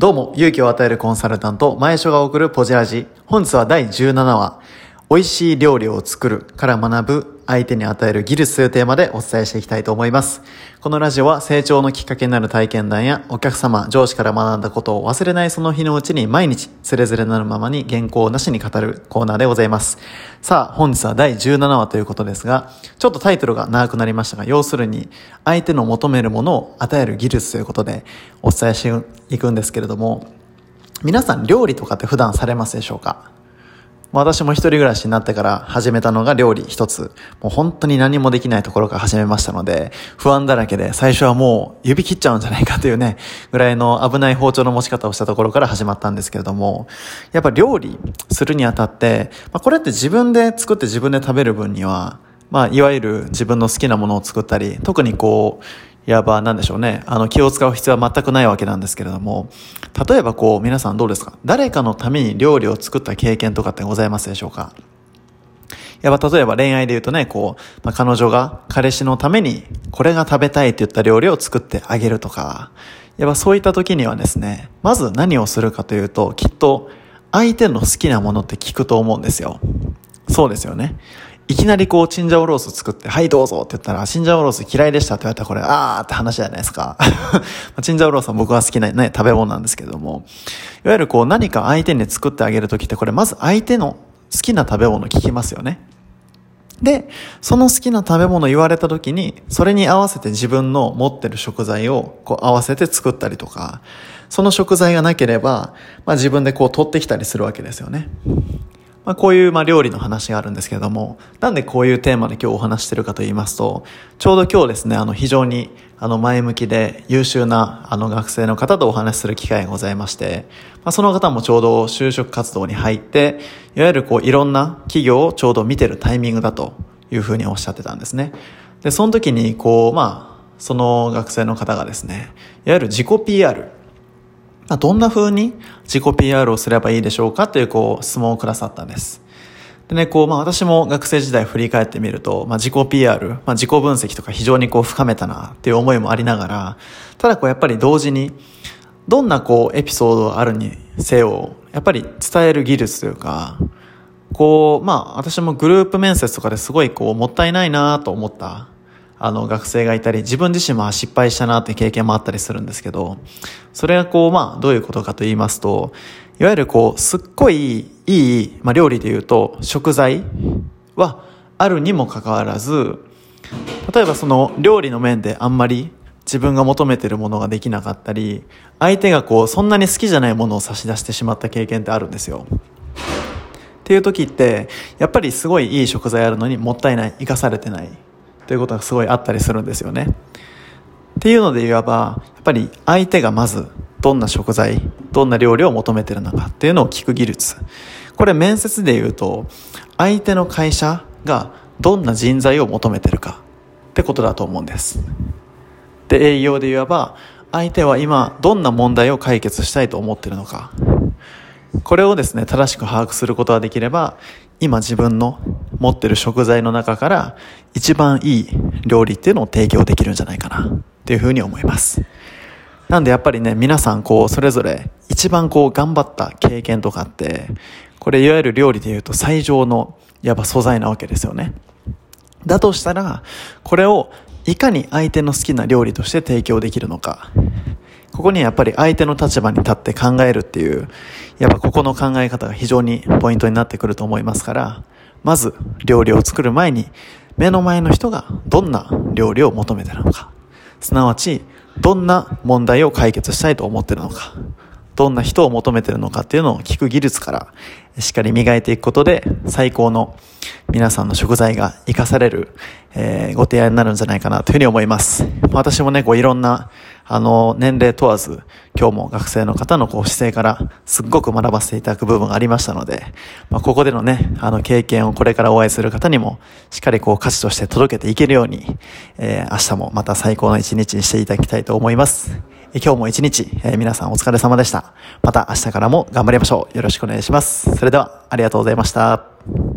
どうも、勇気を与えるコンサルタント、前所が送るポジラジ。本日は第17話、美味しい料理を作るから学ぶ相手に与える技術というテーマでお伝えしていきたいと思います。このラジオは成長のきっかけになる体験談やお客様、上司から学んだことを忘れないその日のうちに毎日つれづれなるままに原稿なしに語るコーナーでございます。さあ、本日は第17話ということですが、ちょっとタイトルが長くなりましたが、要するに相手の求めるものを与える技術ということでお伝えしていくんですけれども、皆さん料理とかって普段されますでしょうか？私も一人暮らしになってから始めたのが料理一つ。もう本当に何もできないところから始めましたので、不安だらけで最初はもう指切っちゃうんじゃないかというね、ぐらいの危ない包丁の持ち方をしたところから始まったんですけれども、やっぱ料理するにあたって、まあ、これって自分で作って自分で食べる分には、まあ、いわゆる自分の好きなものを作ったり、特にこう、やば、なんでしょうね。あの、気を使う必要は全くないわけなんですけれども、例えばこう、皆さんどうですか？誰かのために料理を作った経験とかってございますでしょうか？やっぱ例えば恋愛で言うとね、こう、まあ、彼女が彼氏のためにこれが食べたいって言った料理を作ってあげるとか、やっぱそういった時にはですね、まず何をするかというと、きっと相手の好きなものって聞くと思うんですよ。そうですよね。いきなりこう、チンジャオロース作って、はいどうぞって言ったら、チンジャオロース嫌いでしたって言われたらこれ、あーって話じゃないですか。チンジャオロースは僕は好きなね、食べ物なんですけども、いわゆるこう、何か相手に作ってあげるときって、これまず相手の好きな食べ物聞きますよね。で、その好きな食べ物言われた時に、それに合わせて自分の持ってる食材をこう合わせて作ったりとか、その食材がなければ、まあ自分でこう取ってきたりするわけですよね。まあ、こういうまあ料理の話があるんですけれども、なんでこういうテーマで今日お話してるかと言いますと、ちょうど今日ですね、あの非常にあの前向きで優秀なあの学生の方とお話しする機会がございまして、まあ、その方もちょうど就職活動に入って、いわゆるこういろんな企業をちょうど見てるタイミングだというふうにおっしゃってたんですね。で、その時にこう、まあ、その学生の方がですね、いわゆる自己 PR、どんな風に自己 PR をすればいいでしょうかというこう質問をくださったんです。でね、こう、まあ私も学生時代振り返ってみると、まあ自己 PR、まあ自己分析とか非常にこう深めたなっていう思いもありながら、ただこうやっぱり同時に、どんなこうエピソードあるにせよ、やっぱり伝える技術というか、こう、まあ私もグループ面接とかですごいこうもったいないなと思ったあの学生がいたり、自分自身も失敗したなって経験もあったりするんですけど、それがこう、まあ、どういうことかと言いますと、いわゆるこう、すっごいいい、まあ、料理で言うと、食材はあるにもかかわらず、例えばその料理の面であんまり自分が求めてるものができなかったり、相手がこう、そんなに好きじゃないものを差し出してしまった経験ってあるんですよ。っていう時って、やっぱりすごいいい食材あるのにもったいない、生かされてない。ということがすごいあったりするんですよね。っていうので言わば、やっぱり相手がまずどんな食材、どんな料理を求めてるのかっていうのを聞く技術。これ面接で言うと、相手の会社がどんな人材を求めてるかってことだと思うんです。で、営業で言わば、相手は今どんな問題を解決したいと思ってるのか。これをですね、正しく把握することができれば、今自分の持ってる食材の中から一番いい料理っていうのを提供できるんじゃないかなっていうふうに思います。なんでやっぱりね、皆さんこう、それぞれ一番こう頑張った経験とかって、これいわゆる料理で言うと最上のやっぱ素材なわけですよね。だとしたら、これをいかに相手の好きな料理として提供できるのか。ここにやっぱり相手の立場に立って考えるっていう、やっぱここの考え方が非常にポイントになってくると思いますから、まず料理を作る前に目の前の人がどんな料理を求めてるのか、すなわちどんな問題を解決したいと思ってるのか、どんな人を求めてるのかっていうのを聞く技術からしっかり磨いていくことで最高の皆さんの食材が活かされる、えー、ご提案になるんじゃないかなというふうに思います。私もね、こういろんなあの、年齢問わず、今日も学生の方のこう姿勢からすっごく学ばせていただく部分がありましたので、まあ、ここでのね、あの経験をこれからお会いする方にも、しっかりこう価値として届けていけるように、えー、明日もまた最高の一日にしていただきたいと思います。今日も一日、えー、皆さんお疲れ様でした。また明日からも頑張りましょう。よろしくお願いします。それでは、ありがとうございました。